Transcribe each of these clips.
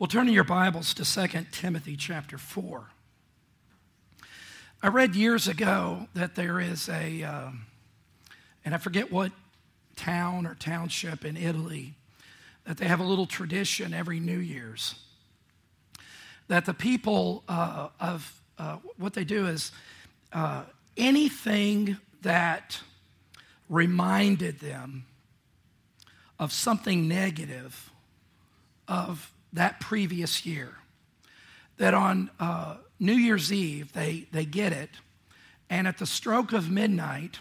Well, turn to your Bibles to 2 Timothy chapter 4. I read years ago that there is a, uh, and I forget what town or township in Italy, that they have a little tradition every New Year's. That the people uh, of uh, what they do is uh, anything that reminded them of something negative of that previous year. That on uh, New Year's Eve, they, they get it, and at the stroke of midnight,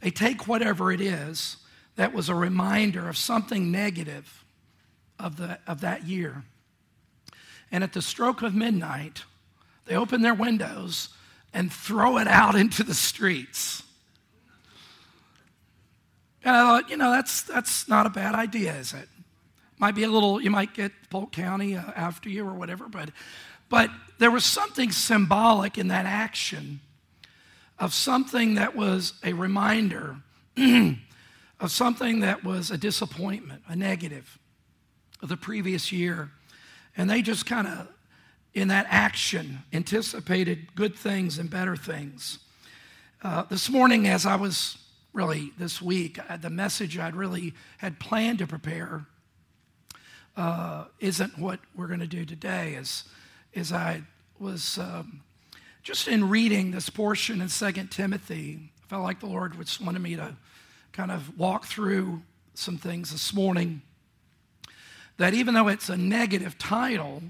they take whatever it is that was a reminder of something negative of, the, of that year. And at the stroke of midnight, they open their windows and throw it out into the streets. And I thought, you know, that's, that's not a bad idea, is it? Might be a little, you might get Polk County uh, after you or whatever, but, but there was something symbolic in that action of something that was a reminder of something that was a disappointment, a negative of the previous year. And they just kind of, in that action, anticipated good things and better things. Uh, this morning, as I was really this week, uh, the message I'd really had planned to prepare uh, isn't what we're going to do today. As, as I was um, just in reading this portion in Second Timothy, I felt like the Lord was wanted me to kind of walk through some things this morning. That even though it's a negative title,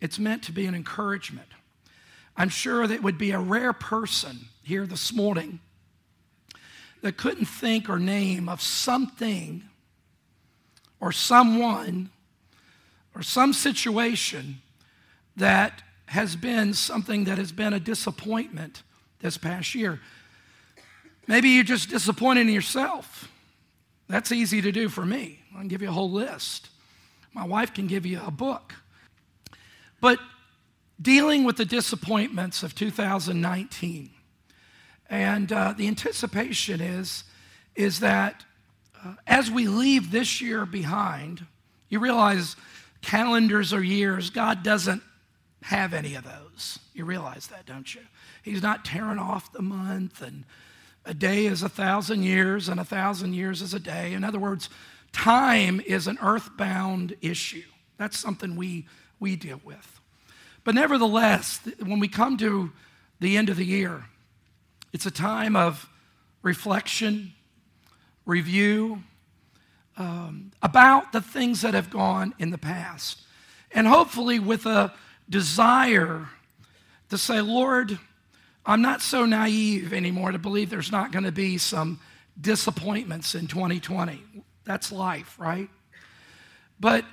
it's meant to be an encouragement. I'm sure that would be a rare person here this morning that couldn't think or name of something or someone or some situation that has been something that has been a disappointment this past year. Maybe you're just disappointed in yourself. That's easy to do for me. I can give you a whole list. My wife can give you a book. But dealing with the disappointments of 2019, and uh, the anticipation is, is that uh, as we leave this year behind, you realize calendars or years, God doesn't have any of those. You realize that, don't you? He's not tearing off the month, and a day is a thousand years, and a thousand years is a day. In other words, time is an earthbound issue. That's something we, we deal with. But nevertheless, when we come to the end of the year, it's a time of reflection, review, um, about the things that have gone in the past. And hopefully, with a desire to say, Lord, I'm not so naive anymore to believe there's not going to be some disappointments in 2020. That's life, right? But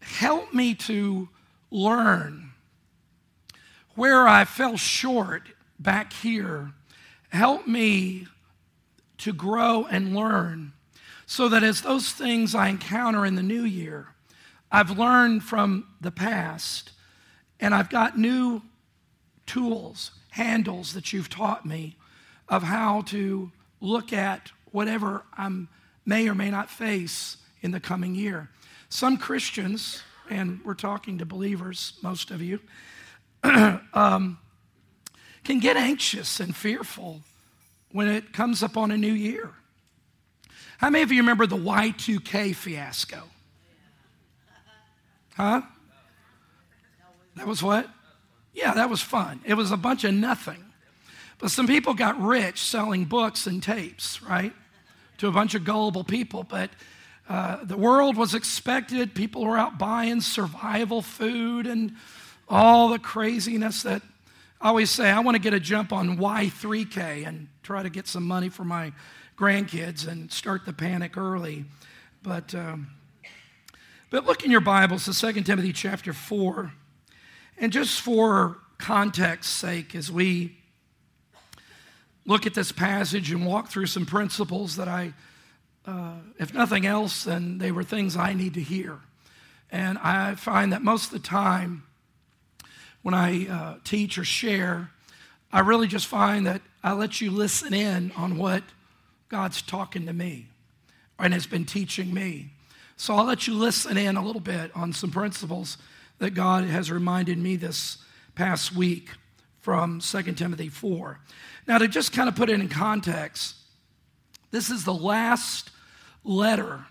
help me to learn where I fell short back here. Help me to grow and learn so that as those things I encounter in the new year, I've learned from the past and I've got new tools, handles that you've taught me of how to look at whatever I may or may not face in the coming year. Some Christians, and we're talking to believers, most of you, um, can get anxious and fearful when it comes upon a new year. How many of you remember the Y2K fiasco? Huh? That was what? Yeah, that was fun. It was a bunch of nothing. But some people got rich selling books and tapes, right? To a bunch of gullible people. But uh, the world was expected. People were out buying survival food and all the craziness that I always say, I want to get a jump on Y3K and try to get some money for my grandkids and start the panic early. But, um, but look in your Bibles to 2 Timothy chapter 4. And just for context's sake, as we look at this passage and walk through some principles that I, uh, if nothing else, then they were things I need to hear. And I find that most of the time when I uh, teach or share, I really just find that I let you listen in on what God's talking to me and has been teaching me. So I'll let you listen in a little bit on some principles that God has reminded me this past week from 2 Timothy 4. Now, to just kind of put it in context, this is the last letter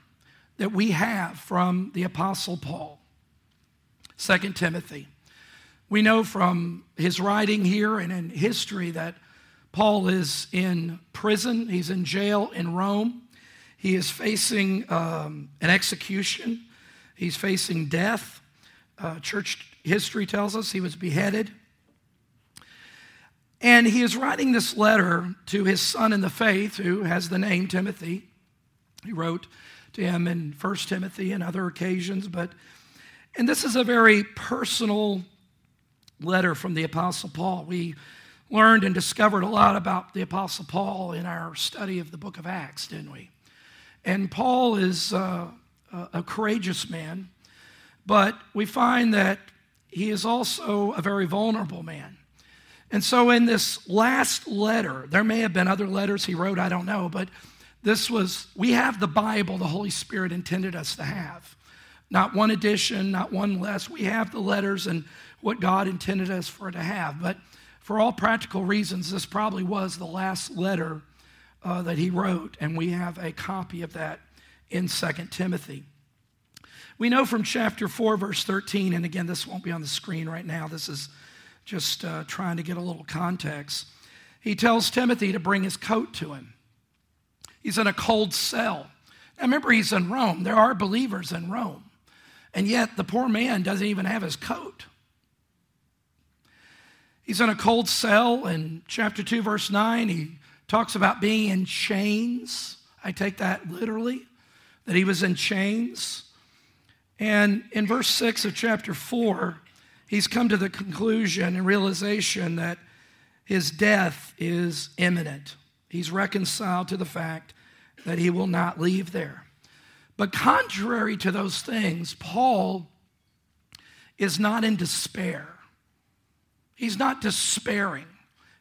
that we have from the Apostle Paul, 2 Timothy. We know from his writing here and in history that Paul is in prison, he's in jail in Rome. He is facing um, an execution, he's facing death. Uh, church history tells us he was beheaded. And he is writing this letter to his son in the faith, who has the name Timothy. He wrote to him in 1 Timothy and other occasions, but and this is a very personal letter from the Apostle Paul. We learned and discovered a lot about the Apostle Paul in our study of the book of Acts, didn't we? And Paul is uh, a courageous man, but we find that he is also a very vulnerable man. And so, in this last letter, there may have been other letters he wrote, I don't know, but this was, we have the Bible the Holy Spirit intended us to have. Not one addition, not one less. We have the letters and what God intended us for to have. But for all practical reasons, this probably was the last letter uh, that he wrote, and we have a copy of that in 2 Timothy. We know from chapter 4, verse 13, and again, this won't be on the screen right now, this is just uh, trying to get a little context. He tells Timothy to bring his coat to him. He's in a cold cell. Now, remember, he's in Rome. There are believers in Rome. And yet, the poor man doesn't even have his coat. He's in a cold cell. In chapter 2, verse 9, he talks about being in chains. I take that literally, that he was in chains. And in verse 6 of chapter 4, he's come to the conclusion and realization that his death is imminent. He's reconciled to the fact that he will not leave there. But contrary to those things, Paul is not in despair. He's not despairing.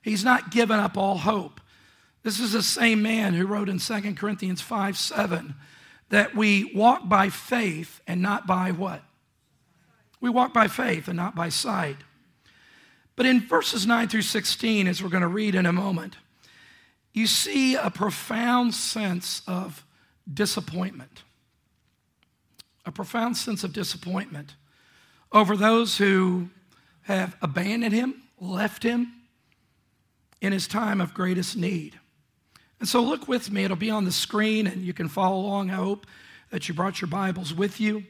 He's not given up all hope. This is the same man who wrote in 2 Corinthians 5 7 that we walk by faith and not by what? We walk by faith and not by sight. But in verses 9 through 16, as we're going to read in a moment, you see a profound sense of disappointment. A profound sense of disappointment over those who have abandoned him, left him in his time of greatest need. And so look with me, it'll be on the screen and you can follow along. I hope that you brought your Bibles with you.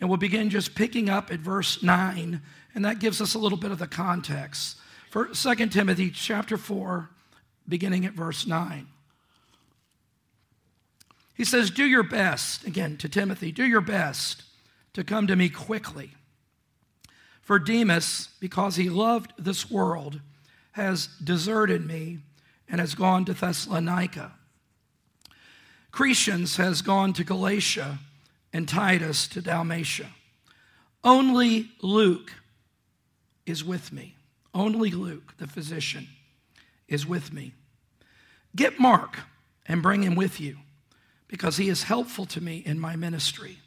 And we'll begin just picking up at verse 9, and that gives us a little bit of the context. For 2 Timothy chapter 4, beginning at verse 9. He says, Do your best, again to Timothy, do your best to come to me quickly. For Demas, because he loved this world, has deserted me and has gone to Thessalonica. Crescens has gone to Galatia and Titus to Dalmatia. Only Luke is with me. Only Luke, the physician, is with me. Get Mark and bring him with you because he is helpful to me in my ministry.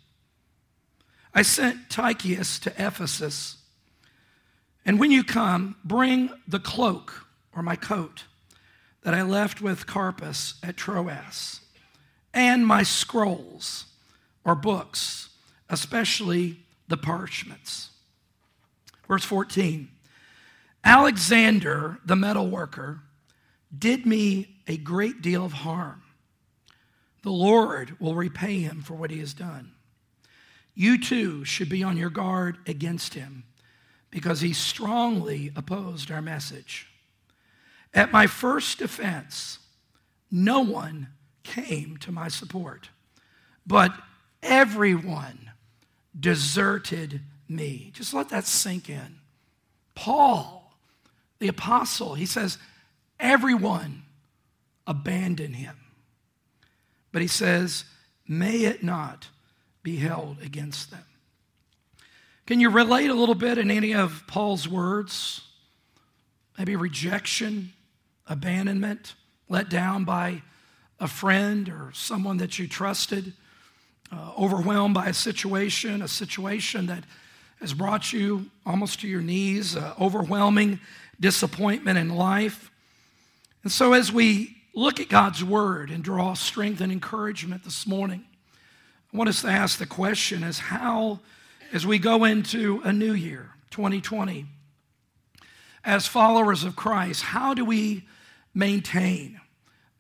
I sent Tychicus to Ephesus, and when you come, bring the cloak or my coat that I left with Carpus at Troas, and my scrolls or books, especially the parchments. Verse 14 Alexander, the metal worker, did me a great deal of harm. The Lord will repay him for what he has done. You too should be on your guard against him because he strongly opposed our message. At my first defense, no one came to my support, but everyone deserted me. Just let that sink in. Paul, the apostle, he says, everyone abandoned him. But he says, may it not be held against them. Can you relate a little bit in any of Paul's words? Maybe rejection, abandonment, let down by a friend or someone that you trusted, uh, overwhelmed by a situation, a situation that has brought you almost to your knees, uh, overwhelming disappointment in life. And so, as we look at God's word and draw strength and encouragement this morning, I want us to ask the question is how, as we go into a new year, 2020, as followers of Christ, how do we maintain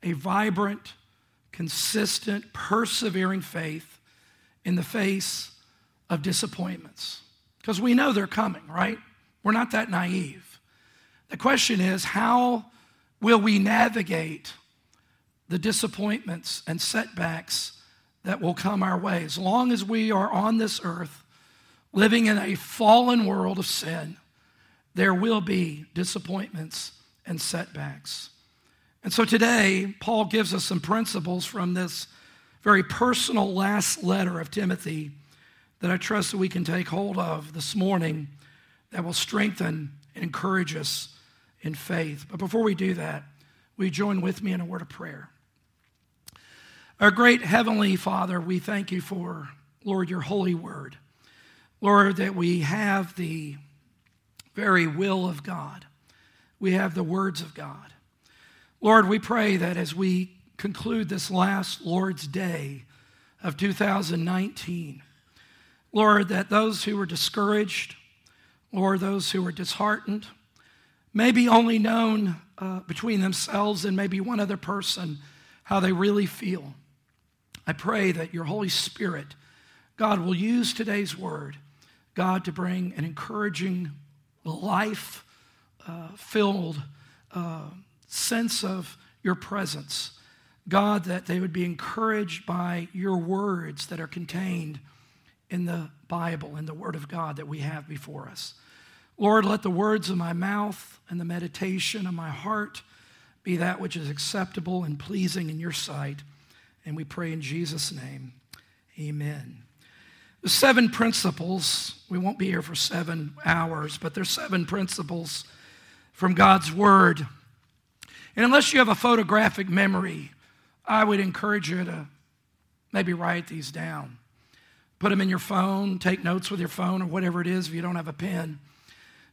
a vibrant, consistent, persevering faith in the face of disappointments? Because we know they're coming, right? We're not that naive. The question is, how will we navigate the disappointments and setbacks that will come our way? As long as we are on this earth, living in a fallen world of sin, there will be disappointments and setbacks. And so today, Paul gives us some principles from this very personal last letter of Timothy that I trust that we can take hold of this morning that will strengthen and encourage us in faith. But before we do that, we join with me in a word of prayer? Our great Heavenly Father, we thank you for, Lord, your holy word. Lord, that we have the very will of God, we have the words of God. Lord, we pray that as we conclude this last Lord's Day of 2019, Lord, that those who were discouraged, or those who were disheartened, maybe only known uh, between themselves and maybe one other person how they really feel. I pray that your Holy Spirit, God, will use today's word, God, to bring an encouraging, life uh, filled uh, sense of your presence. God, that they would be encouraged by your words that are contained in the Bible, in the Word of God that we have before us. Lord, let the words of my mouth and the meditation of my heart be that which is acceptable and pleasing in your sight. And we pray in Jesus' name. Amen. The seven principles, we won't be here for seven hours, but there's seven principles from God's Word and unless you have a photographic memory, I would encourage you to maybe write these down. Put them in your phone, take notes with your phone or whatever it is if you don't have a pen.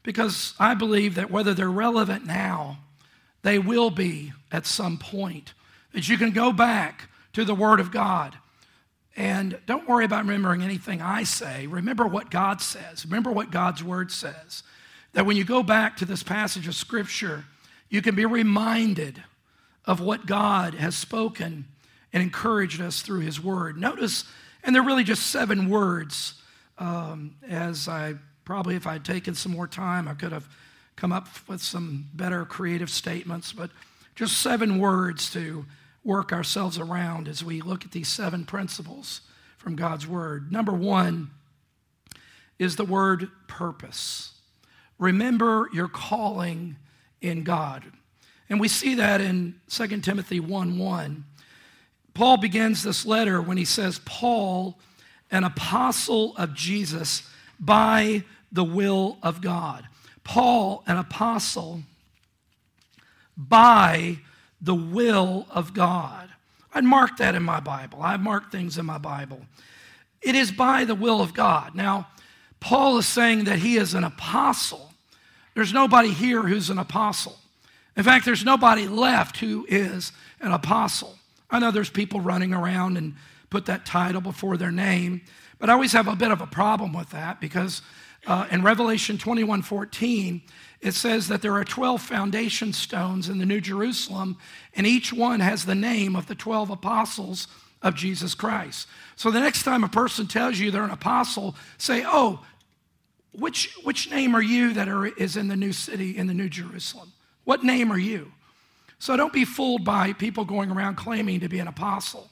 Because I believe that whether they're relevant now, they will be at some point. That you can go back to the Word of God. And don't worry about remembering anything I say. Remember what God says. Remember what God's Word says. That when you go back to this passage of Scripture, you can be reminded of what God has spoken and encouraged us through His Word. Notice, and they're really just seven words. Um, as I probably, if I had taken some more time, I could have come up with some better creative statements, but just seven words to work ourselves around as we look at these seven principles from God's Word. Number one is the word purpose. Remember your calling in God. And we see that in 2 Timothy 1 1. Paul begins this letter when he says, Paul, an apostle of Jesus by the will of God. Paul, an apostle by the will of God. I'd mark that in my Bible. I mark things in my Bible. It is by the will of God. Now, Paul is saying that he is an apostle there's nobody here who's an apostle. In fact, there's nobody left who is an apostle. I know there's people running around and put that title before their name, but I always have a bit of a problem with that because uh, in Revelation 21 14, it says that there are 12 foundation stones in the New Jerusalem, and each one has the name of the 12 apostles of Jesus Christ. So the next time a person tells you they're an apostle, say, Oh, which, which name are you that are, is in the new city, in the new Jerusalem? What name are you? So don't be fooled by people going around claiming to be an apostle.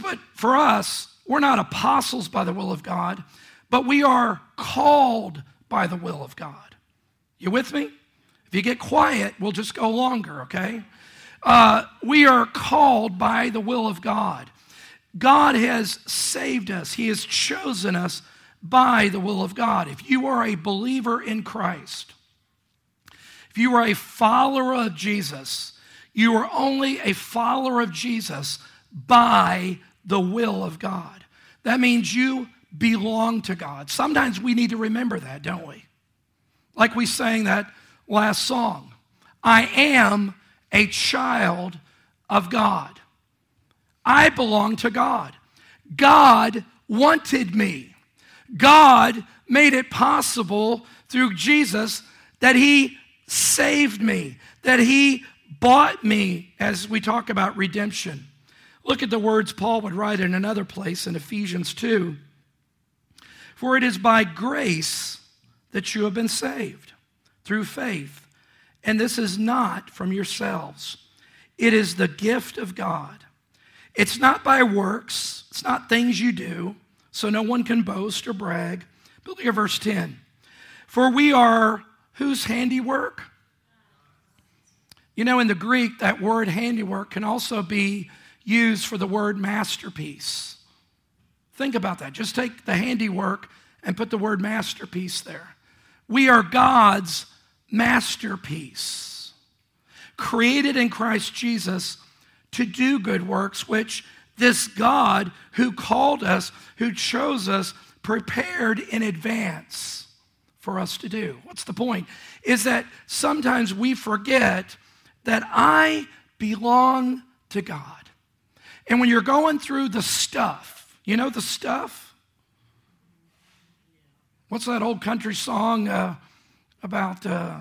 But for us, we're not apostles by the will of God, but we are called by the will of God. You with me? If you get quiet, we'll just go longer, okay? Uh, we are called by the will of God. God has saved us, He has chosen us by the will of God. If you are a believer in Christ, if you are a follower of Jesus, you are only a follower of Jesus by the will of God. That means you belong to God. Sometimes we need to remember that, don't we? Like we sang that last song I am a child of God. I belong to God. God wanted me. God made it possible through Jesus that He saved me, that He bought me, as we talk about redemption. Look at the words Paul would write in another place in Ephesians 2. For it is by grace that you have been saved through faith. And this is not from yourselves, it is the gift of God. It's not by works, it's not things you do, so no one can boast or brag. But look at verse 10. For we are whose handiwork? You know, in the Greek, that word handiwork can also be used for the word masterpiece. Think about that. Just take the handiwork and put the word masterpiece there. We are God's masterpiece, created in Christ Jesus to do good works, which this God who called us, who chose us, prepared in advance for us to do. What's the point? Is that sometimes we forget that I belong to God. And when you're going through the stuff, you know the stuff? What's that old country song uh, about uh,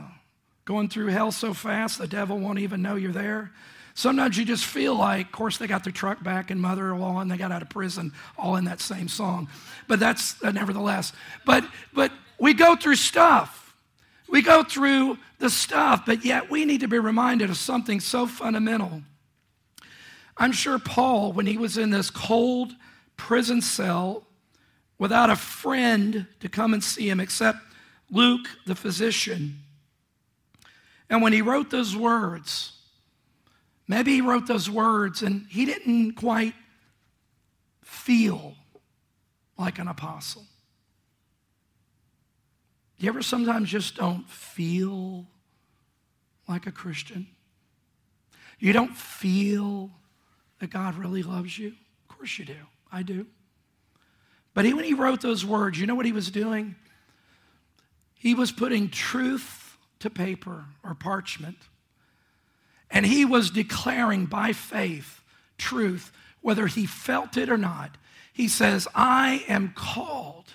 going through hell so fast the devil won't even know you're there? Sometimes you just feel like, of course, they got their truck back and Mother-in-law and they got out of prison, all in that same song. But that's uh, nevertheless. But but we go through stuff. We go through the stuff, but yet we need to be reminded of something so fundamental. I'm sure Paul, when he was in this cold prison cell without a friend to come and see him except Luke, the physician, and when he wrote those words, maybe he wrote those words and he didn't quite feel like an apostle. You ever sometimes just don't feel like a Christian? You don't feel that God really loves you? Of course you do. I do. But he, when he wrote those words, you know what he was doing? He was putting truth to paper or parchment. And he was declaring by faith truth, whether he felt it or not. He says, I am called.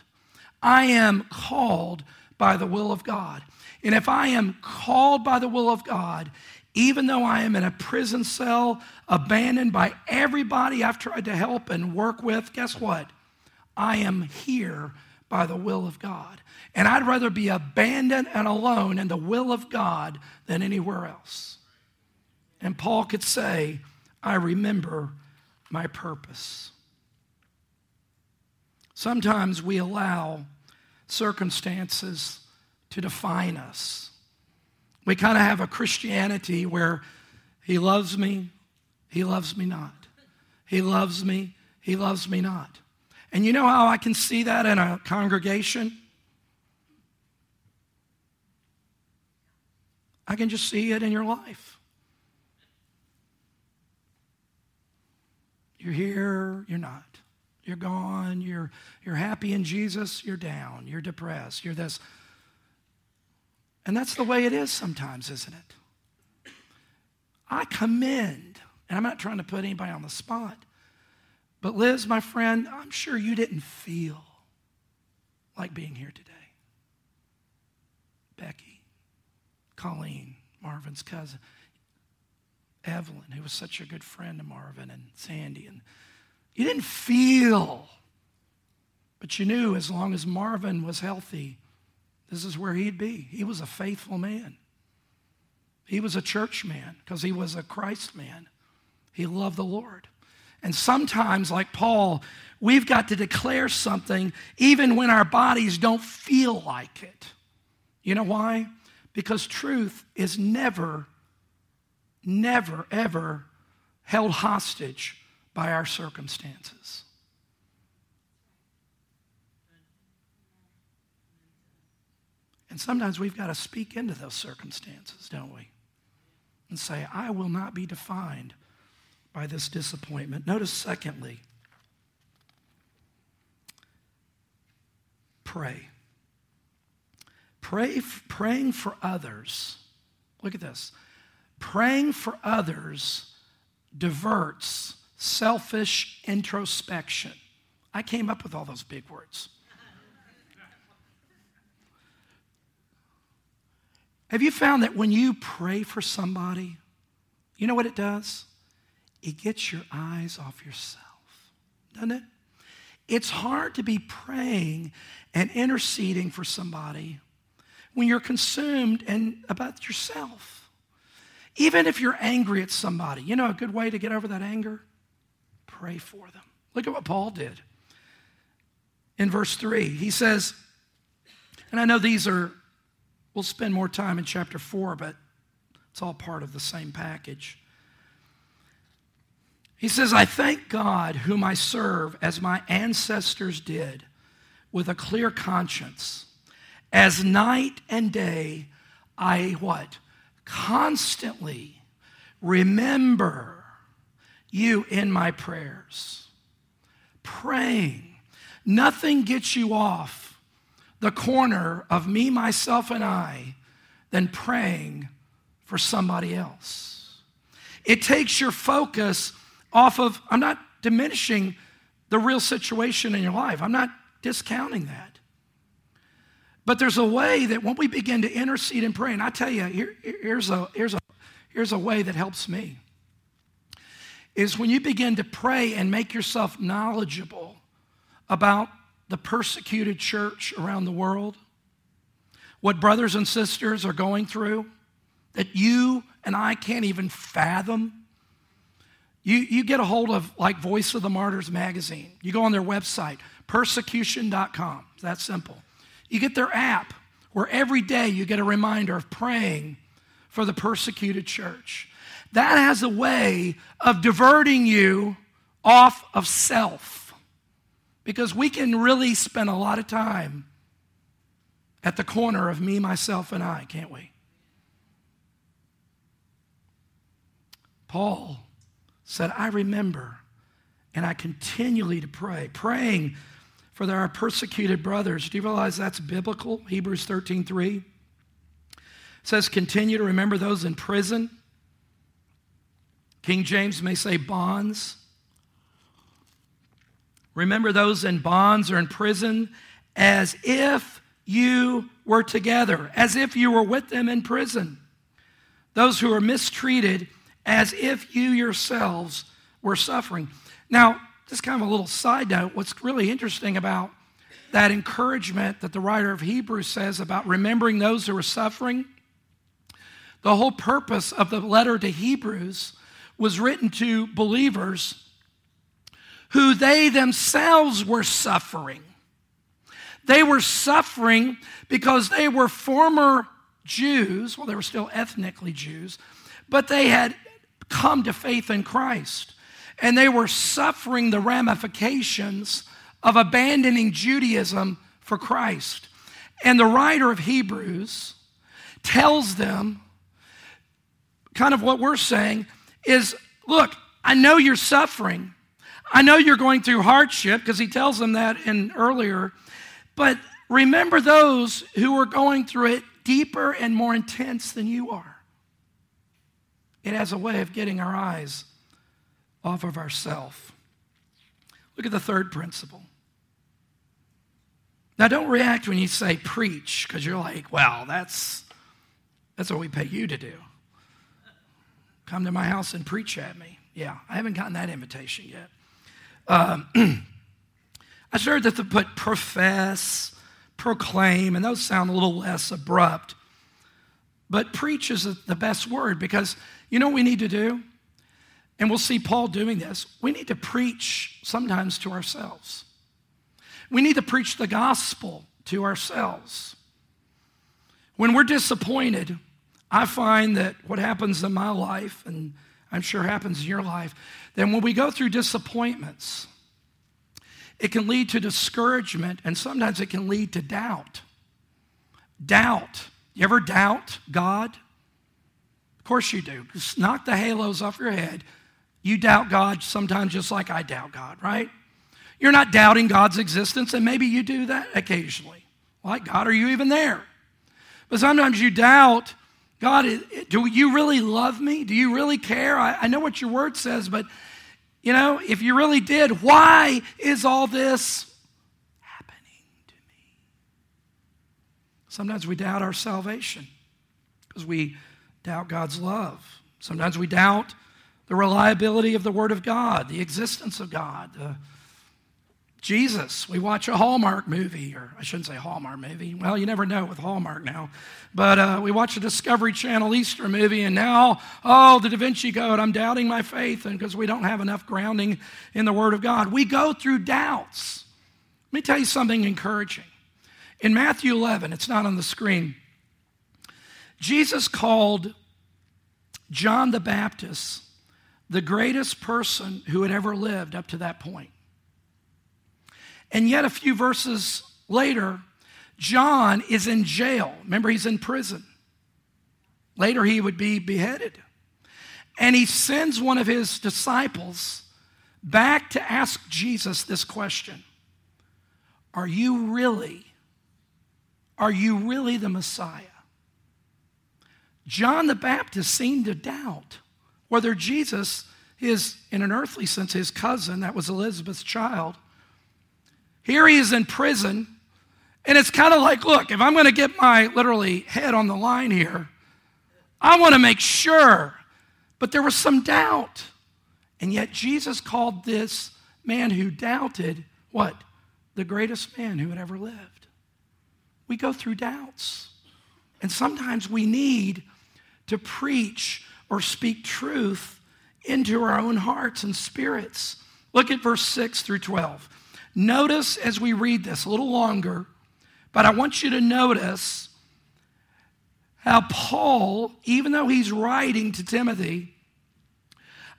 I am called by the will of God. And if I am called by the will of God, even though I am in a prison cell, abandoned by everybody I've tried to help and work with, guess what? I am here by the will of God. And I'd rather be abandoned and alone in the will of God than anywhere else. And Paul could say, I remember my purpose. Sometimes we allow circumstances to define us. We kind of have a Christianity where he loves me, he loves me not. He loves me, he loves me not. And you know how I can see that in a congregation? I can just see it in your life. You're here, you're not. You're gone, you're, you're happy in Jesus, you're down, you're depressed, you're this. And that's the way it is sometimes, isn't it? I commend, and I'm not trying to put anybody on the spot, but Liz, my friend, I'm sure you didn't feel like being here today. Becky, Colleen, Marvin's cousin, Evelyn, who was such a good friend to Marvin, and Sandy. And you didn't feel, but you knew as long as Marvin was healthy, this is where he'd be. He was a faithful man. He was a church man because he was a Christ man. He loved the Lord. And sometimes, like Paul, we've got to declare something even when our bodies don't feel like it. You know why? Because truth is never, never, ever held hostage by our circumstances. And sometimes we've got to speak into those circumstances, don't we? And say, I will not be defined by this disappointment. Notice, secondly, pray. Pray, praying for others. Look at this. Praying for others diverts selfish introspection. I came up with all those big words. Have you found that when you pray for somebody, you know what it does? It gets your eyes off yourself, doesn't it? It's hard to be praying and interceding for somebody when you're consumed and about yourself. Even if you're angry at somebody, you know a good way to get over that anger? Pray for them. Look at what Paul did. In verse 3, he says, and I know these are, we'll spend more time in chapter 4, but it's all part of the same package. He says, I thank God whom I serve as my ancestors did with a clear conscience. As night and day, I what? Constantly remember you in my prayers. Praying. Nothing gets you off the corner of me, myself, and I than praying for somebody else. It takes your focus off of, I'm not diminishing the real situation in your life, I'm not discounting that. But there's a way that when we begin to intercede and pray, and I tell you, here, here's, a, here's, a, here's a way that helps me, is when you begin to pray and make yourself knowledgeable about the persecuted church around the world, what brothers and sisters are going through that you and I can't even fathom you, you get a hold of like Voice of the Martyrs magazine. You go on their website, persecution.com. It's that simple. You get their app where every day you get a reminder of praying for the persecuted church. That has a way of diverting you off of self because we can really spend a lot of time at the corner of me, myself, and I, can't we? Paul said, I remember and I continually to pray, praying for our persecuted brothers. Do you realize that's biblical? Hebrews 13 3 says, continue to remember those in prison. King James may say bonds. Remember those in bonds or in prison as if you were together, as if you were with them in prison. Those who are mistreated as if you yourselves were suffering. Now, just kind of a little side note, what's really interesting about that encouragement that the writer of Hebrews says about remembering those who are suffering, the whole purpose of the letter to Hebrews was written to believers who they themselves were suffering. They were suffering because they were former Jews, well, they were still ethnically Jews, but they had come to faith in Christ. And they were suffering the ramifications of abandoning Judaism for Christ. And the writer of Hebrews tells them kind of what we're saying is look, I know you're suffering. I know you're going through hardship because he tells them that in earlier. But remember those who are going through it deeper and more intense than you are. It has a way of getting our eyes off of ourself. Look at the third principle. Now, don't react when you say preach, because you're like, well, that's, that's what we pay you to do. Come to my house and preach at me. Yeah, I haven't gotten that invitation yet. Um, I started to put profess, proclaim, and those sound a little less abrupt. But preach is the best word because you know what we need to do? And we'll see Paul doing this. We need to preach sometimes to ourselves. We need to preach the gospel to ourselves. When we're disappointed, I find that what happens in my life, and I'm sure happens in your life, then when we go through disappointments, it can lead to discouragement, and sometimes it can lead to doubt. Doubt. You ever doubt God? Of course you do. Just knock the halos off your head. You doubt God sometimes just like I doubt God, right? You're not doubting God's existence, and maybe you do that occasionally. Like, God, are you even there? But sometimes you doubt, God, do you really love me? Do you really care? I, I know what your word says, but you know, if you really did, why is all this happening to me? Sometimes we doubt our salvation because we doubt God's love. Sometimes we doubt the reliability of the Word of God, the existence of God, the Jesus. We watch a Hallmark movie, or I shouldn't say Hallmark movie. Well, you never know with Hallmark now. But uh, we watch a Discovery Channel Easter movie, and now, oh, the Da Vinci Code, I'm doubting my faith because we don't have enough grounding in the Word of God. We go through doubts. Let me tell you something encouraging. In Matthew 11, it's not on the screen, Jesus called John the Baptist the greatest person who had ever lived up to that point. And yet, a few verses later, John is in jail. Remember, he's in prison. Later, he would be beheaded. And he sends one of his disciples back to ask Jesus this question Are you really, are you really the Messiah? John the Baptist seemed to doubt whether Jesus is, in an earthly sense, his cousin, that was Elizabeth's child, here he is in prison, and it's kind of like, look, if I'm going to get my literally head on the line here, I want to make sure. But there was some doubt. And yet Jesus called this man who doubted what? The greatest man who had ever lived. We go through doubts. And sometimes we need to preach or speak truth into our own hearts and spirits. Look at verse 6 through 12. Notice as we read this a little longer, but I want you to notice how Paul, even though he's writing to Timothy,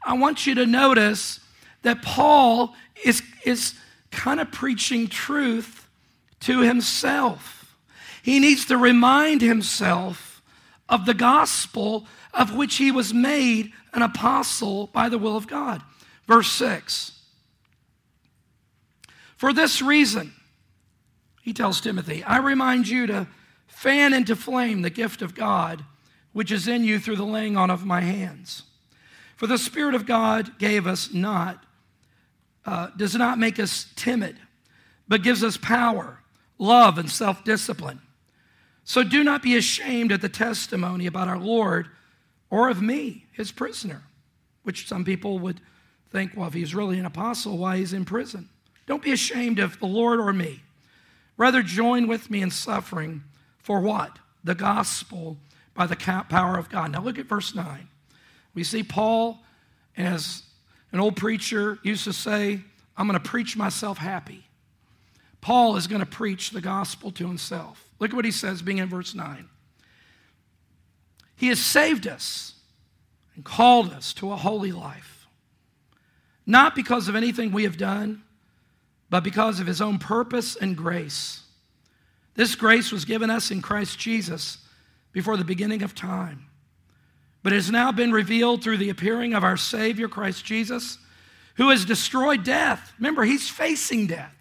I want you to notice that Paul is, is kind of preaching truth to himself. He needs to remind himself of the gospel of which he was made an apostle by the will of God. Verse 6 for this reason, he tells Timothy, I remind you to fan into flame the gift of God which is in you through the laying on of my hands. For the Spirit of God gave us not, uh, does not make us timid, but gives us power, love, and self discipline. So do not be ashamed at the testimony about our Lord or of me, his prisoner, which some people would think, well, if he's really an apostle, why he's in prison? Don't be ashamed of the Lord or me. Rather, join with me in suffering for what? The gospel by the power of God. Now, look at verse 9. We see Paul, as an old preacher used to say, I'm going to preach myself happy. Paul is going to preach the gospel to himself. Look at what he says, being in verse 9. He has saved us and called us to a holy life, not because of anything we have done but because of his own purpose and grace. This grace was given us in Christ Jesus before the beginning of time, but has now been revealed through the appearing of our Savior, Christ Jesus, who has destroyed death. Remember, he's facing death.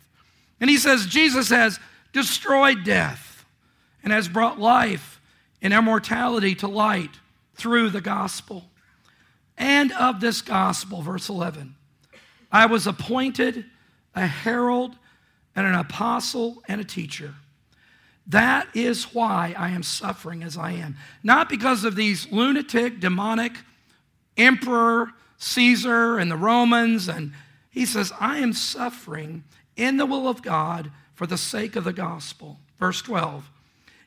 And he says, Jesus has destroyed death and has brought life and immortality to light through the gospel. And of this gospel, verse 11, I was appointed a herald, and an apostle and a teacher. That is why I am suffering as I am. Not because of these lunatic, demonic emperor, Caesar, and the Romans. And he says, I am suffering in the will of God for the sake of the gospel. Verse 12.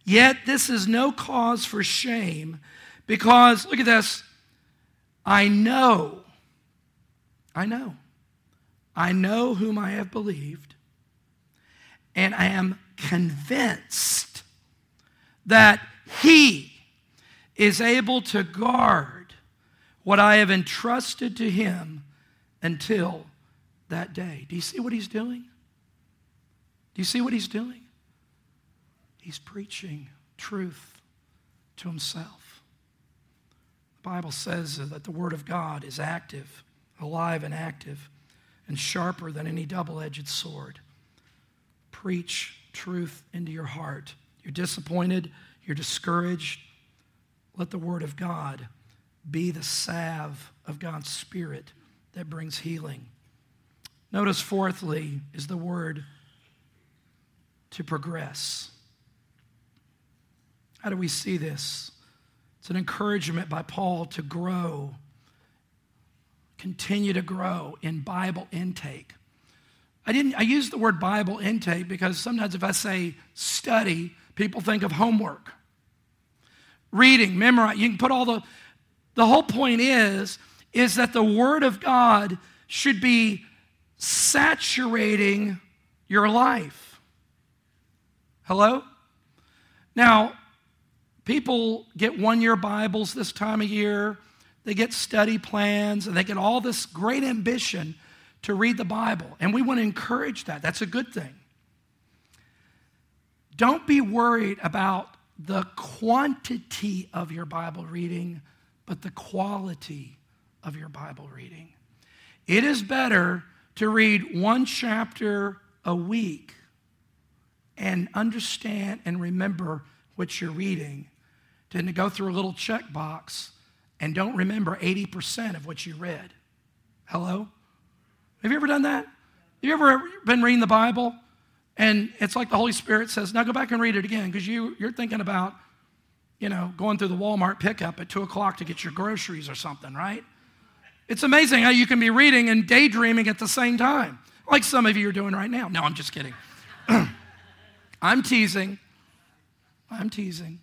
Yet this is no cause for shame because, look at this, I know, I know I know whom I have believed, and I am convinced that he is able to guard what I have entrusted to him until that day. Do you see what he's doing? Do you see what he's doing? He's preaching truth to himself. The Bible says that the Word of God is active, alive, and active and sharper than any double edged sword. Preach truth into your heart. You're disappointed, you're discouraged. Let the Word of God be the salve of God's Spirit that brings healing. Notice, fourthly, is the word to progress. How do we see this? It's an encouragement by Paul to grow, continue to grow in Bible intake. I didn't I use the word Bible intake because sometimes if I say study, people think of homework. Reading, memorize, you can put all the the whole point is is that the word of God should be saturating your life. Hello? Now, people get one year Bibles this time of year, they get study plans, and they get all this great ambition to read the Bible. And we want to encourage that. That's a good thing. Don't be worried about the quantity of your Bible reading, but the quality of your Bible reading. It is better to read one chapter a week and understand and remember what you're reading than to go through a little checkbox and don't remember 80% of what you read. Hello? Have you ever done that? Have you ever been reading the Bible and it's like the Holy Spirit says, now go back and read it again because you, you're thinking about, you know, going through the Walmart pickup at 2 o'clock to get your groceries or something, right? It's amazing how you can be reading and daydreaming at the same time, like some of you are doing right now. No, I'm just kidding. I'm teasing. I'm teasing.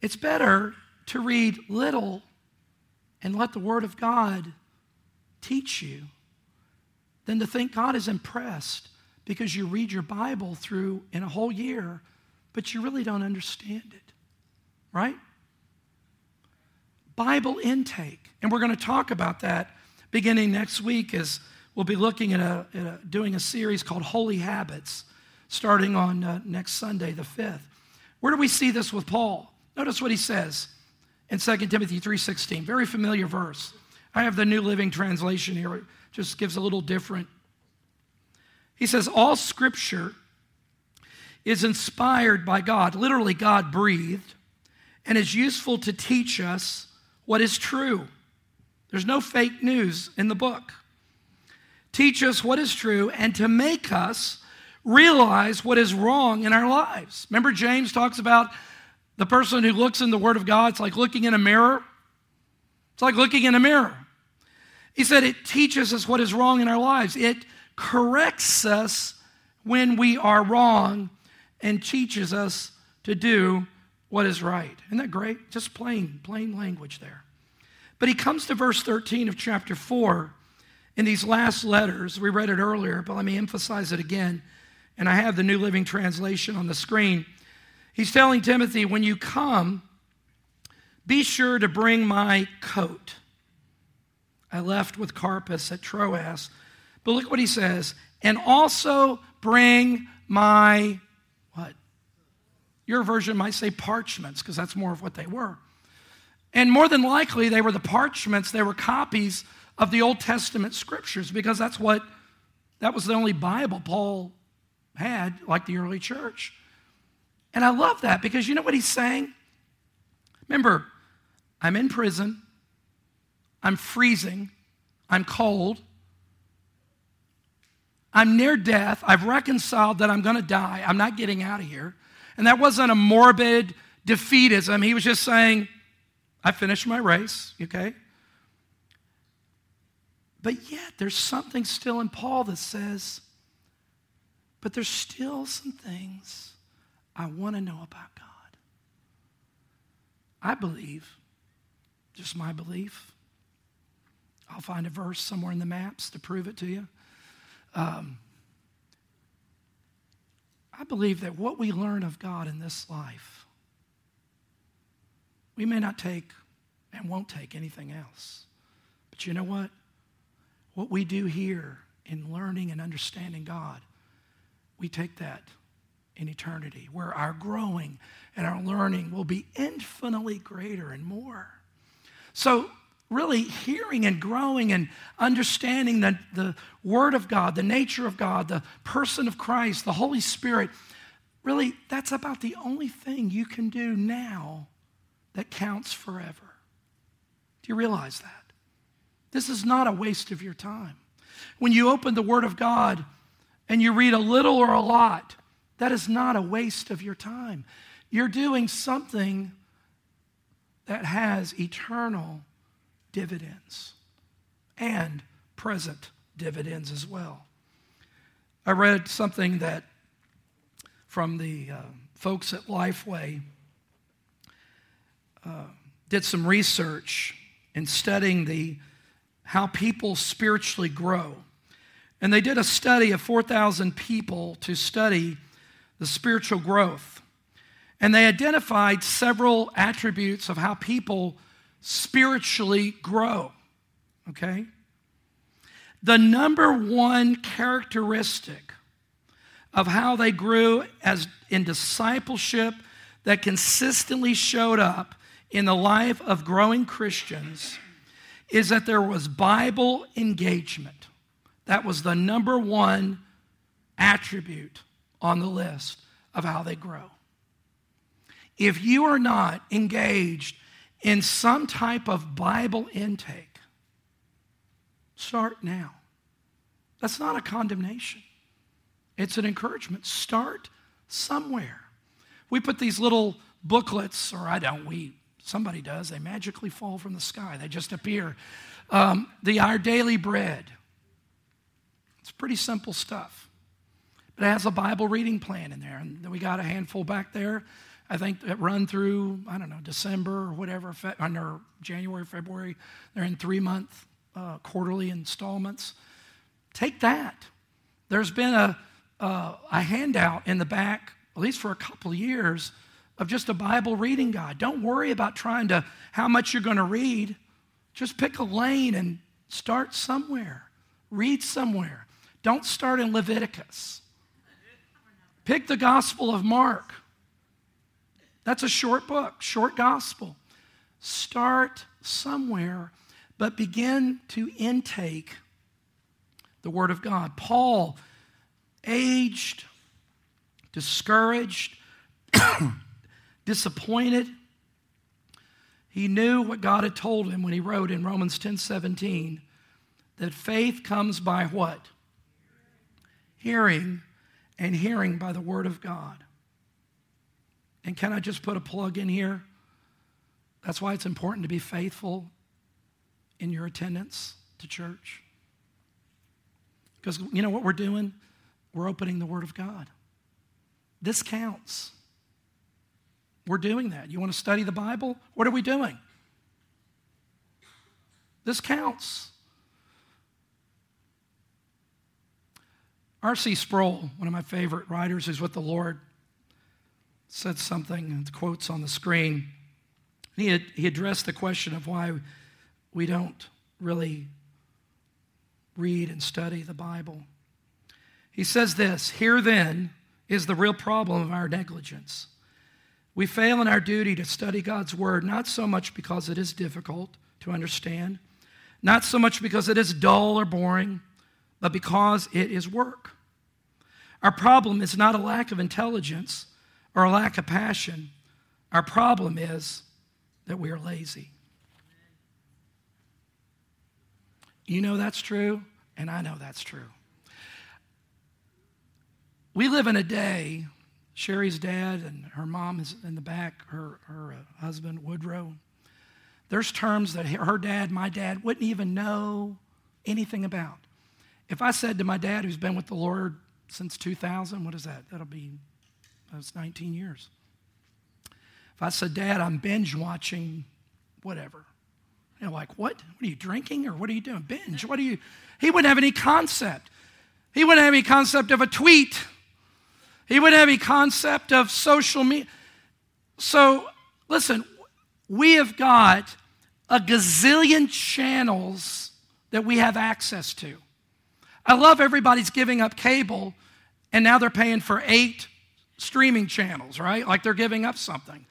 It's better to read little and let the Word of God teach you than to think God is impressed because you read your Bible through in a whole year, but you really don't understand it. Right? Bible intake. And we're going to talk about that beginning next week as we'll be looking at, a, at a doing a series called Holy Habits starting on uh, next Sunday, the 5th. Where do we see this with Paul? Notice what he says in 2 Timothy 3.16. Very familiar verse. I have the New Living Translation here. It just gives a little different. He says, All scripture is inspired by God, literally, God breathed, and is useful to teach us what is true. There's no fake news in the book. Teach us what is true and to make us realize what is wrong in our lives. Remember, James talks about the person who looks in the Word of God, it's like looking in a mirror. It's like looking in a mirror. He said it teaches us what is wrong in our lives, it corrects us when we are wrong and teaches us to do what is right. Isn't that great? Just plain, plain language there. But he comes to verse 13 of chapter 4 in these last letters. We read it earlier, but let me emphasize it again. And I have the New Living Translation on the screen. He's telling Timothy, when you come, be sure to bring my coat. I left with Carpus at Troas. But look what he says. And also bring my what? your version might say parchments, because that's more of what they were. And more than likely, they were the parchments, they were copies of the Old Testament scriptures, because that's what, that was the only Bible Paul had, like the early church. And I love that because you know what he's saying? Remember, I'm in prison, I'm freezing, I'm cold, I'm near death, I've reconciled that I'm gonna die, I'm not getting out of here. And that wasn't a morbid defeatism. He was just saying, I finished my race, okay? But yet, there's something still in Paul that says, but there's still some things I want to know about God. I believe, just my belief. I'll find a verse somewhere in the maps to prove it to you. Um, I believe that what we learn of God in this life, we may not take and won't take anything else. But you know what? What we do here in learning and understanding God, we take that in eternity, where our growing and our learning will be infinitely greater and more. So, really hearing and growing and understanding the, the Word of God, the nature of God, the person of Christ, the Holy Spirit, really, that's about the only thing you can do now that counts forever. Do you realize that? This is not a waste of your time. When you open the Word of God and you read a little or a lot, that is not a waste of your time. You're doing something that has eternal dividends and present dividends as well. I read something that from the uh, folks at Lifeway uh, did some research in studying the how people spiritually grow. And they did a study of 4,000 people to study the spiritual growth. And they identified several attributes of how people spiritually grow. Okay? The number one characteristic of how they grew as in discipleship that consistently showed up in the life of growing Christians is that there was Bible engagement. That was the number one attribute on the list of how they grow. If you are not engaged in some type of Bible intake, start now. That's not a condemnation, it's an encouragement. Start somewhere. We put these little booklets, or I don't, we, somebody does, they magically fall from the sky, they just appear. Um, the Our Daily Bread. It's pretty simple stuff. It has a Bible reading plan in there. And we got a handful back there I think that run through, I don't know, December or whatever, under January, February. They're in three month uh, quarterly installments. Take that. There's been a, uh, a handout in the back, at least for a couple years, of just a Bible reading guide. Don't worry about trying to, how much you're going to read. Just pick a lane and start somewhere. Read somewhere. Don't start in Leviticus. Pick the Gospel of Mark. That's a short book, short gospel. Start somewhere, but begin to intake the Word of God. Paul, aged, discouraged, disappointed, he knew what God had told him when he wrote in Romans 10 17 that faith comes by what? Hearing, and hearing by the Word of God. And can I just put a plug in here? That's why it's important to be faithful in your attendance to church. Because you know what we're doing? We're opening the Word of God. This counts. We're doing that. You want to study the Bible? What are we doing? This counts. R.C. Sproul, one of my favorite writers, is with the Lord said something, quotes on the screen. He, had, he addressed the question of why we don't really read and study the Bible. He says this Here then is the real problem of our negligence. We fail in our duty to study God's Word, not so much because it is difficult to understand, not so much because it is dull or boring, but because it is work. Our problem is not a lack of intelligence, or a lack of passion. Our problem is that we are lazy. You know that's true, and I know that's true. We live in a day, Sherry's dad and her mom is in the back, her, her uh, husband, Woodrow. There's terms that her dad, my dad, wouldn't even know anything about. If I said to my dad, who's been with the Lord since 2000, what is that? That'll be that's 19 years. If I said, Dad, I'm binge watching whatever, you're like, what? What are you drinking or what are you doing? Binge. What are you? He wouldn't have any concept. He wouldn't have any concept of a tweet. He wouldn't have any concept of social media. So, listen, we have got a gazillion channels that we have access to. I love everybody's giving up cable and now they're paying for eight streaming channels, right? Like they're giving up something.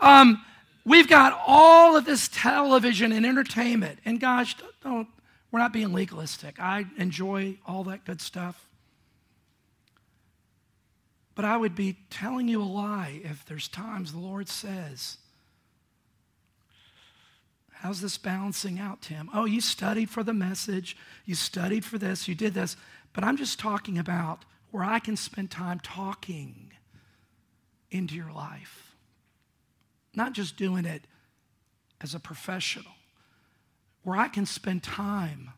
Um, We've got all of this television and entertainment. And gosh, don't, we're not being legalistic. I enjoy all that good stuff. But I would be telling you a lie if there's times the Lord says, How's this balancing out, Tim? Oh, you studied for the message, you studied for this, you did this. But I'm just talking about where I can spend time talking into your life, not just doing it as a professional, where I can spend time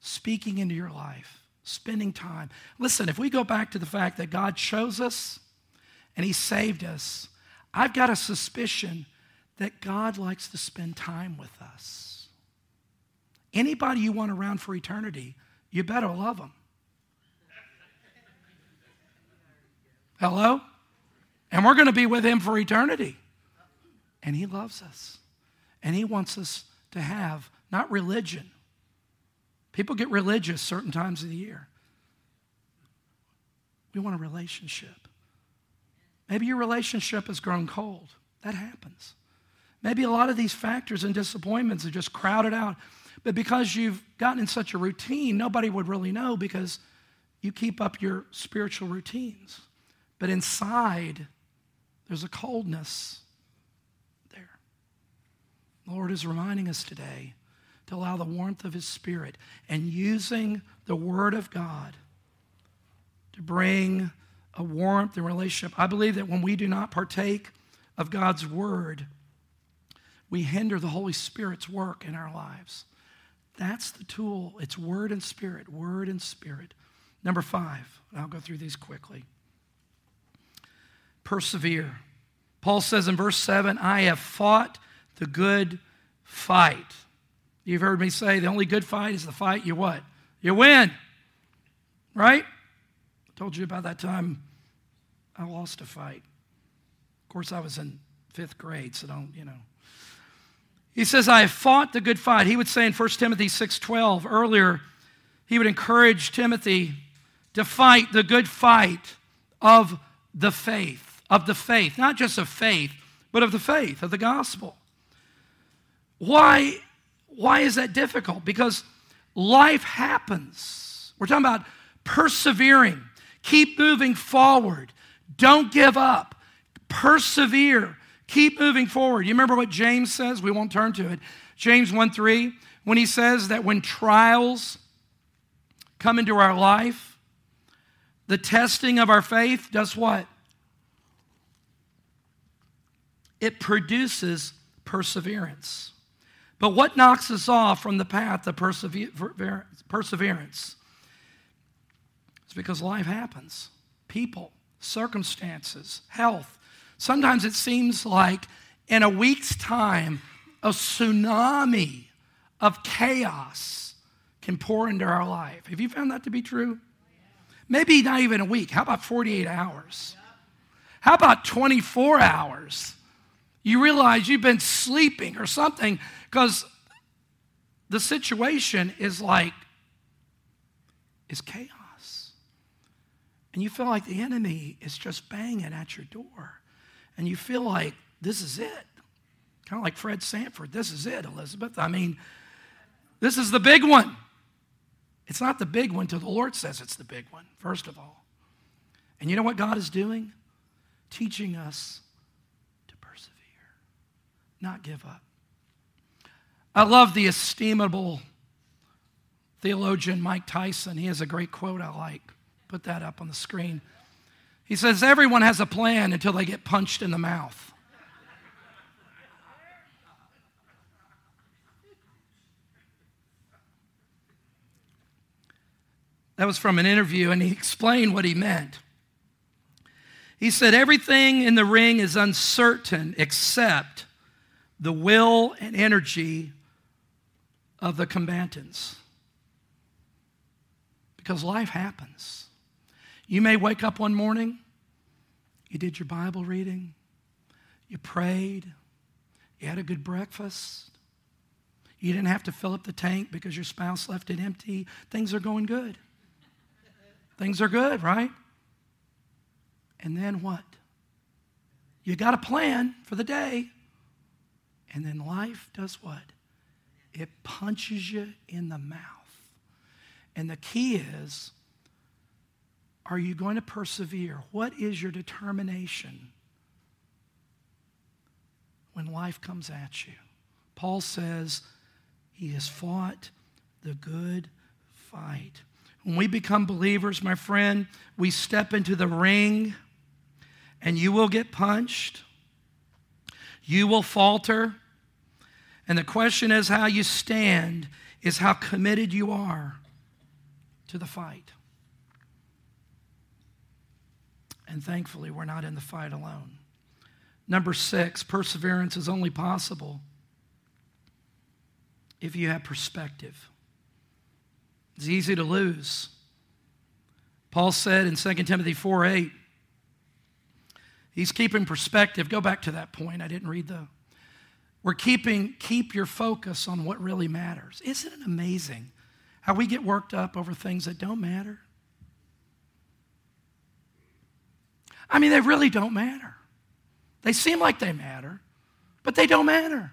speaking into your life spending time. Listen, if we go back to the fact that God chose us and He saved us, I've got a suspicion that God likes to spend time with us. Anybody you want around for eternity, you better love them. Hello? And we're going to be with Him for eternity. And He loves us. And He wants us to have not religion, People get religious certain times of the year. We want a relationship. Maybe your relationship has grown cold. That happens. Maybe a lot of these factors and disappointments are just crowded out. But because you've gotten in such a routine, nobody would really know because you keep up your spiritual routines. But inside, there's a coldness there. The Lord is reminding us today to allow the warmth of His Spirit and using the Word of God to bring a warmth and relationship. I believe that when we do not partake of God's Word, we hinder the Holy Spirit's work in our lives. That's the tool. It's Word and Spirit, Word and Spirit. Number five, I'll go through these quickly. Persevere. Paul says in verse 7 I have fought the good fight. You've heard me say the only good fight is the fight you what? You win. Right? I told you about that time I lost a fight. Of course, I was in fifth grade, so don't, you know. He says, I have fought the good fight. He would say in 1 Timothy 6:12 earlier, he would encourage Timothy to fight the good fight of the faith, of the faith, not just of faith, but of the faith, of the gospel. Why why is that difficult? Because life happens. We're talking about persevering. Keep moving forward. Don't give up. Persevere. Keep moving forward. You remember what James says? We won't turn to it. James 1 3, when he says that when trials come into our life, the testing of our faith does what? It produces perseverance. But what knocks us off from the path of perseverance? It's because life happens. People, circumstances, health. Sometimes it seems like in a week's time, a tsunami of chaos can pour into our life. Have you found that to be true? Maybe not even a week. How about 48 hours? How about 24 hours? You realize you've been sleeping or something because the situation is like, is chaos. And you feel like the enemy is just banging at your door. And you feel like this is it. Kind of like Fred Sanford. This is it, Elizabeth. I mean, this is the big one. It's not the big one till the Lord says it's the big one, first of all. And you know what God is doing? Teaching us to persevere, not give up. I love the estimable theologian Mike Tyson. He has a great quote I like. Put that up on the screen. He says, Everyone has a plan until they get punched in the mouth. That was from an interview, and he explained what he meant. He said, Everything in the ring is uncertain except the will and energy of the combatants. Because life happens. You may wake up one morning, you did your Bible reading, you prayed, you had a good breakfast, you didn't have to fill up the tank because your spouse left it empty. Things are going good. Things are good, right? And then what? You got a plan for the day. And then life does what? It punches you in the mouth. And the key is are you going to persevere? What is your determination when life comes at you? Paul says he has fought the good fight. When we become believers, my friend, we step into the ring and you will get punched. You will falter. And the question is how you stand, is how committed you are to the fight. And thankfully, we're not in the fight alone. Number six, perseverance is only possible if you have perspective. It's easy to lose. Paul said in 2 Timothy 4 8, he's keeping perspective. Go back to that point. I didn't read the. We're keeping, keep your focus on what really matters. Isn't it amazing how we get worked up over things that don't matter? I mean, they really don't matter. They seem like they matter, but they don't matter.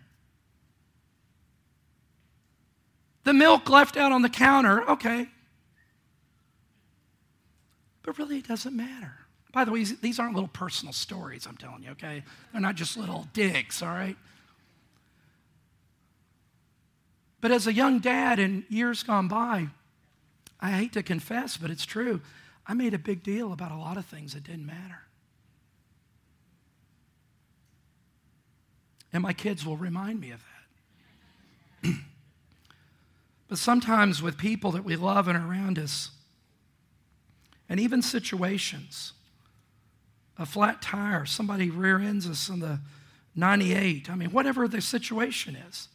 The milk left out on the counter, okay. But really, it doesn't matter. By the way, these aren't little personal stories, I'm telling you, okay? They're not just little digs, all right? But as a young dad in years gone by, I hate to confess, but it's true. I made a big deal about a lot of things that didn't matter. And my kids will remind me of that. but sometimes with people that we love and around us, and even situations, a flat tire, somebody rear ends us in the 98, I mean, whatever the situation is,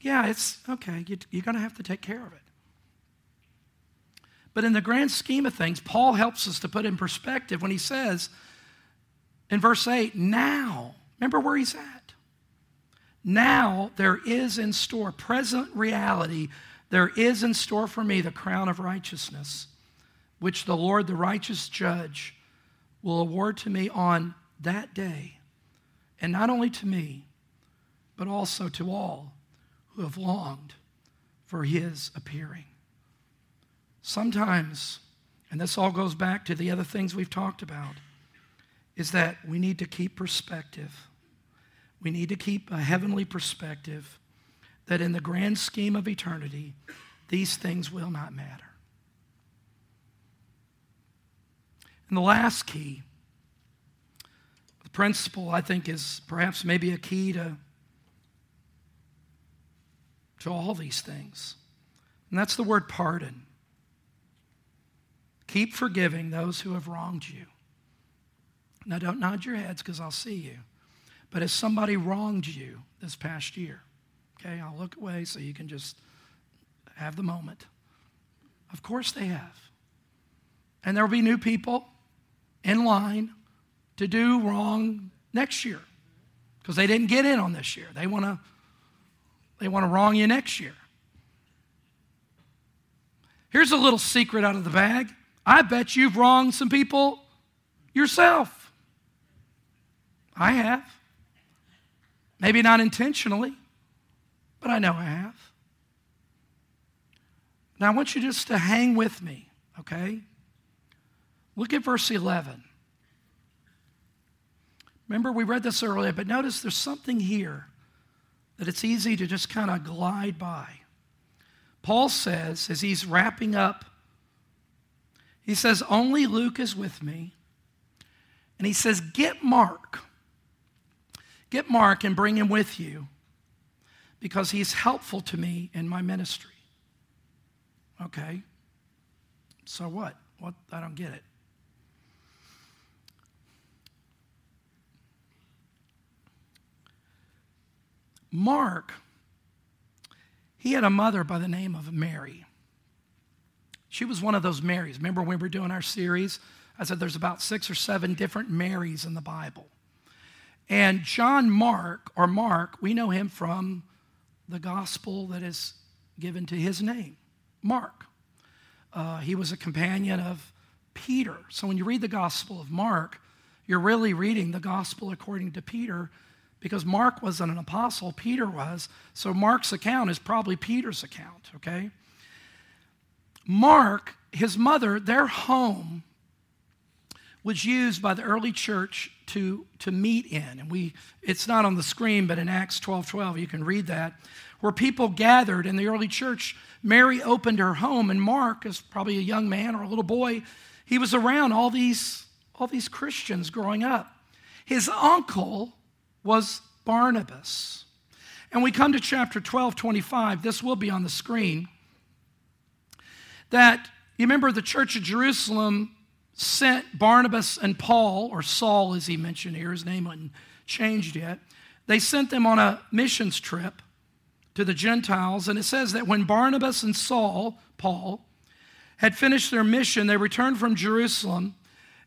yeah, it's okay, you, you're going to have to take care of it. But in the grand scheme of things, Paul helps us to put in perspective when he says in verse 8, now, remember where he's at. Now there is in store, present reality, there is in store for me the crown of righteousness, which the Lord, the righteous judge, will award to me on that day. And not only to me, but also to all who have longed for his appearing. Sometimes, and this all goes back to the other things we've talked about, is that we need to keep perspective. We need to keep a heavenly perspective that in the grand scheme of eternity, these things will not matter. And the last key, the principle I think is perhaps maybe a key to, to all these things. And that's the word pardon. Keep forgiving those who have wronged you. Now, don't nod your heads because I'll see you. But if somebody wronged you this past year? Okay, I'll look away so you can just have the moment. Of course they have. And there will be new people in line to do wrong next year because they didn't get in on this year. They want to they want to wrong you next year. Here's a little secret out of the bag. I bet you've wronged some people yourself. I have. Maybe not intentionally, but I know I have. Now, I want you just to hang with me, okay? Look at verse 11. Remember, we read this earlier, but notice there's something here that it's easy to just kind of glide by. Paul says, as he's wrapping up, he says, Only Luke is with me. And he says, Get Mark Get Mark and bring him with you because he's helpful to me in my ministry. Okay. So what? What I don't get it. Mark, he had a mother by the name of Mary. She was one of those Marys. Remember when we were doing our series? I said there's about six or seven different Marys in the Bible. And John Mark, or Mark, we know him from the gospel that is given to his name, Mark. Uh, he was a companion of Peter. So when you read the gospel of Mark, you're really reading the gospel according to Peter because Mark wasn't an apostle, Peter was. So Mark's account is probably Peter's account, okay? Mark, his mother, their home was used by the early church to, to meet in. And we it's not on the screen, but in Acts 12 12, you can read that, where people gathered in the early church. Mary opened her home, and Mark, is probably a young man or a little boy, he was around all these, all these Christians growing up. His uncle was Barnabas. And we come to chapter 12, 25. This will be on the screen. That you remember the church of Jerusalem sent Barnabas and Paul, or Saul as he mentioned here, his name hadn't changed yet. They sent them on a missions trip to the Gentiles. And it says that when Barnabas and Saul, Paul, had finished their mission, they returned from Jerusalem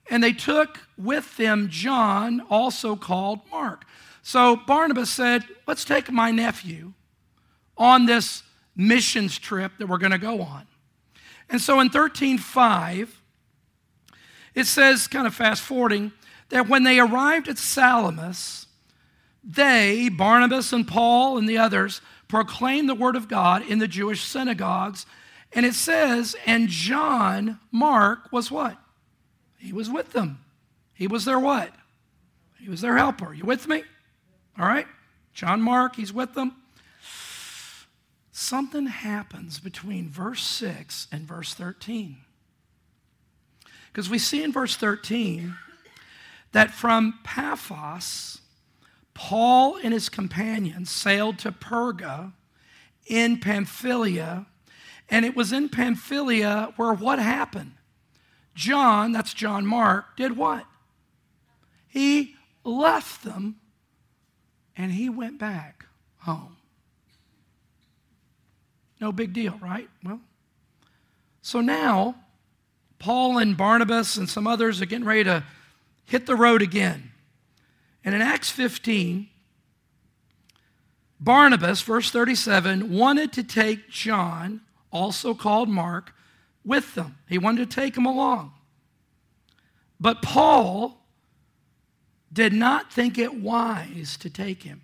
and they took with them John, also called Mark. So Barnabas said, Let's take my nephew on this missions trip that we're going to go on. And so in 13:5, it says, kind of fast forwarding, that when they arrived at Salamis, they, Barnabas and Paul and the others, proclaimed the word of God in the Jewish synagogues. And it says, and John, Mark, was what? He was with them. He was their what? He was their helper. You with me? All right? John Mark, he's with them. Something happens between verse 6 and verse 13. Because we see in verse 13 that from Paphos, Paul and his companions sailed to Perga in Pamphylia. And it was in Pamphylia where what happened? John, that's John Mark, did what? He left them and he went back home. No big deal, right? Well, so now Paul and Barnabas and some others are getting ready to hit the road again. And in Acts 15, Barnabas, verse 37, wanted to take John, also called Mark, with them. He wanted to take him along. But Paul did not think it wise to take him.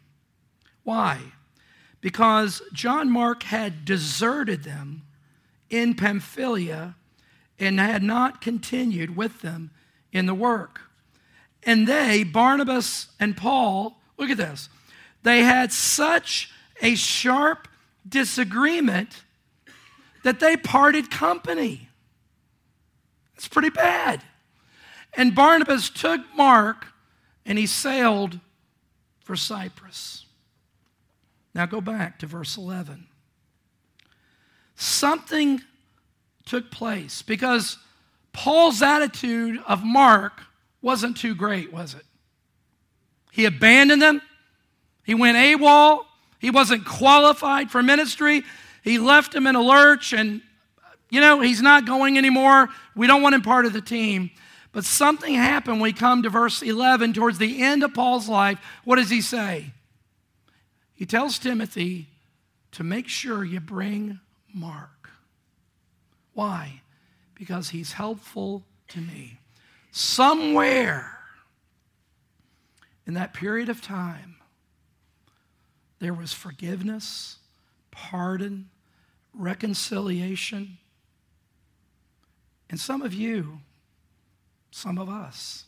Why? Because John Mark had deserted them in Pamphylia and had not continued with them in the work. And they, Barnabas and Paul, look at this, they had such a sharp disagreement that they parted company. It's pretty bad. And Barnabas took Mark and he sailed for Cyprus. Now go back to verse 11. Something took place because Paul's attitude of Mark wasn't too great, was it? He abandoned them. He went AWOL. He wasn't qualified for ministry. He left him in a lurch, and, you know, he's not going anymore. We don't want him part of the team. But something happened we come to verse 11, towards the end of Paul's life. What does he say? He tells Timothy to make sure you bring Mark. Why? Because he's helpful to me. Somewhere in that period of time, there was forgiveness, pardon, reconciliation. And some of you, some of us,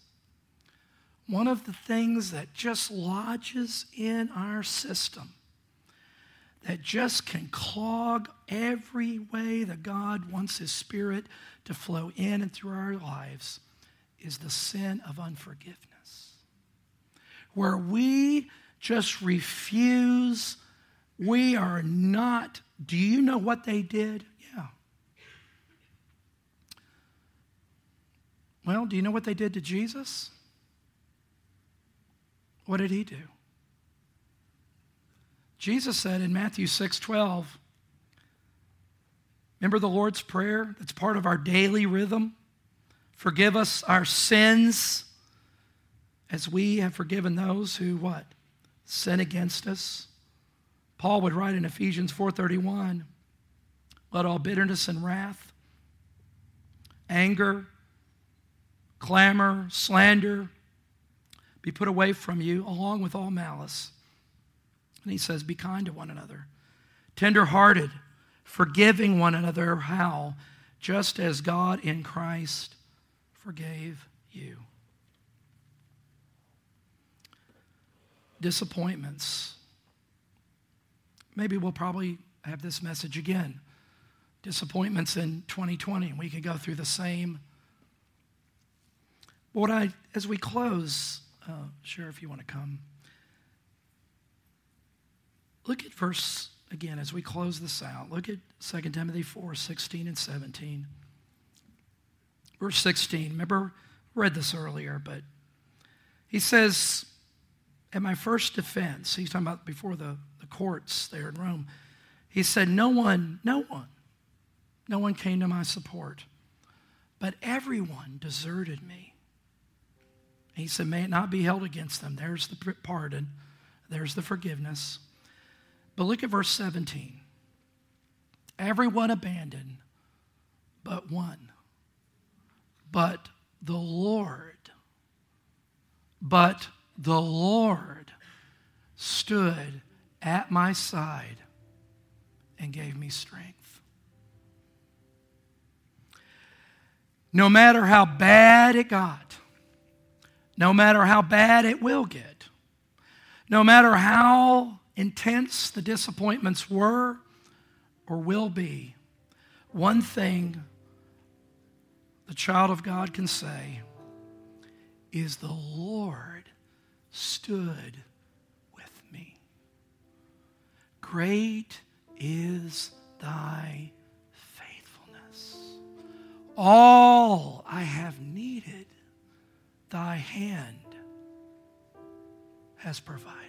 one of the things that just lodges in our system, that just can clog every way that God wants His Spirit to flow in and through our lives, is the sin of unforgiveness. Where we just refuse, we are not. Do you know what they did? Yeah. Well, do you know what they did to Jesus? What did he do? Jesus said in Matthew 6 12, remember the Lord's Prayer? That's part of our daily rhythm. Forgive us our sins as we have forgiven those who what? Sin against us. Paul would write in Ephesians 4:31, let all bitterness and wrath, anger, clamor, slander, be put away from you, along with all malice. And he says, Be kind to one another, tenderhearted, forgiving one another. How? Just as God in Christ forgave you. Disappointments. Maybe we'll probably have this message again. Disappointments in 2020. We could go through the same. But what I, as we close, uh, sure, if you want to come. Look at verse, again, as we close this out. Look at 2 Timothy 4 16 and 17. Verse 16. Remember, read this earlier, but he says, At my first defense, he's talking about before the, the courts there in Rome, he said, No one, no one, no one came to my support, but everyone deserted me. He said, May it not be held against them. There's the pardon, there's the forgiveness. But look at verse 17. Everyone abandoned but one. But the Lord, but the Lord stood at my side and gave me strength. No matter how bad it got, no matter how bad it will get, no matter how intense the disappointments were or will be, one thing the child of God can say is the Lord stood with me. Great is thy faithfulness. All I have needed thy hand has provided.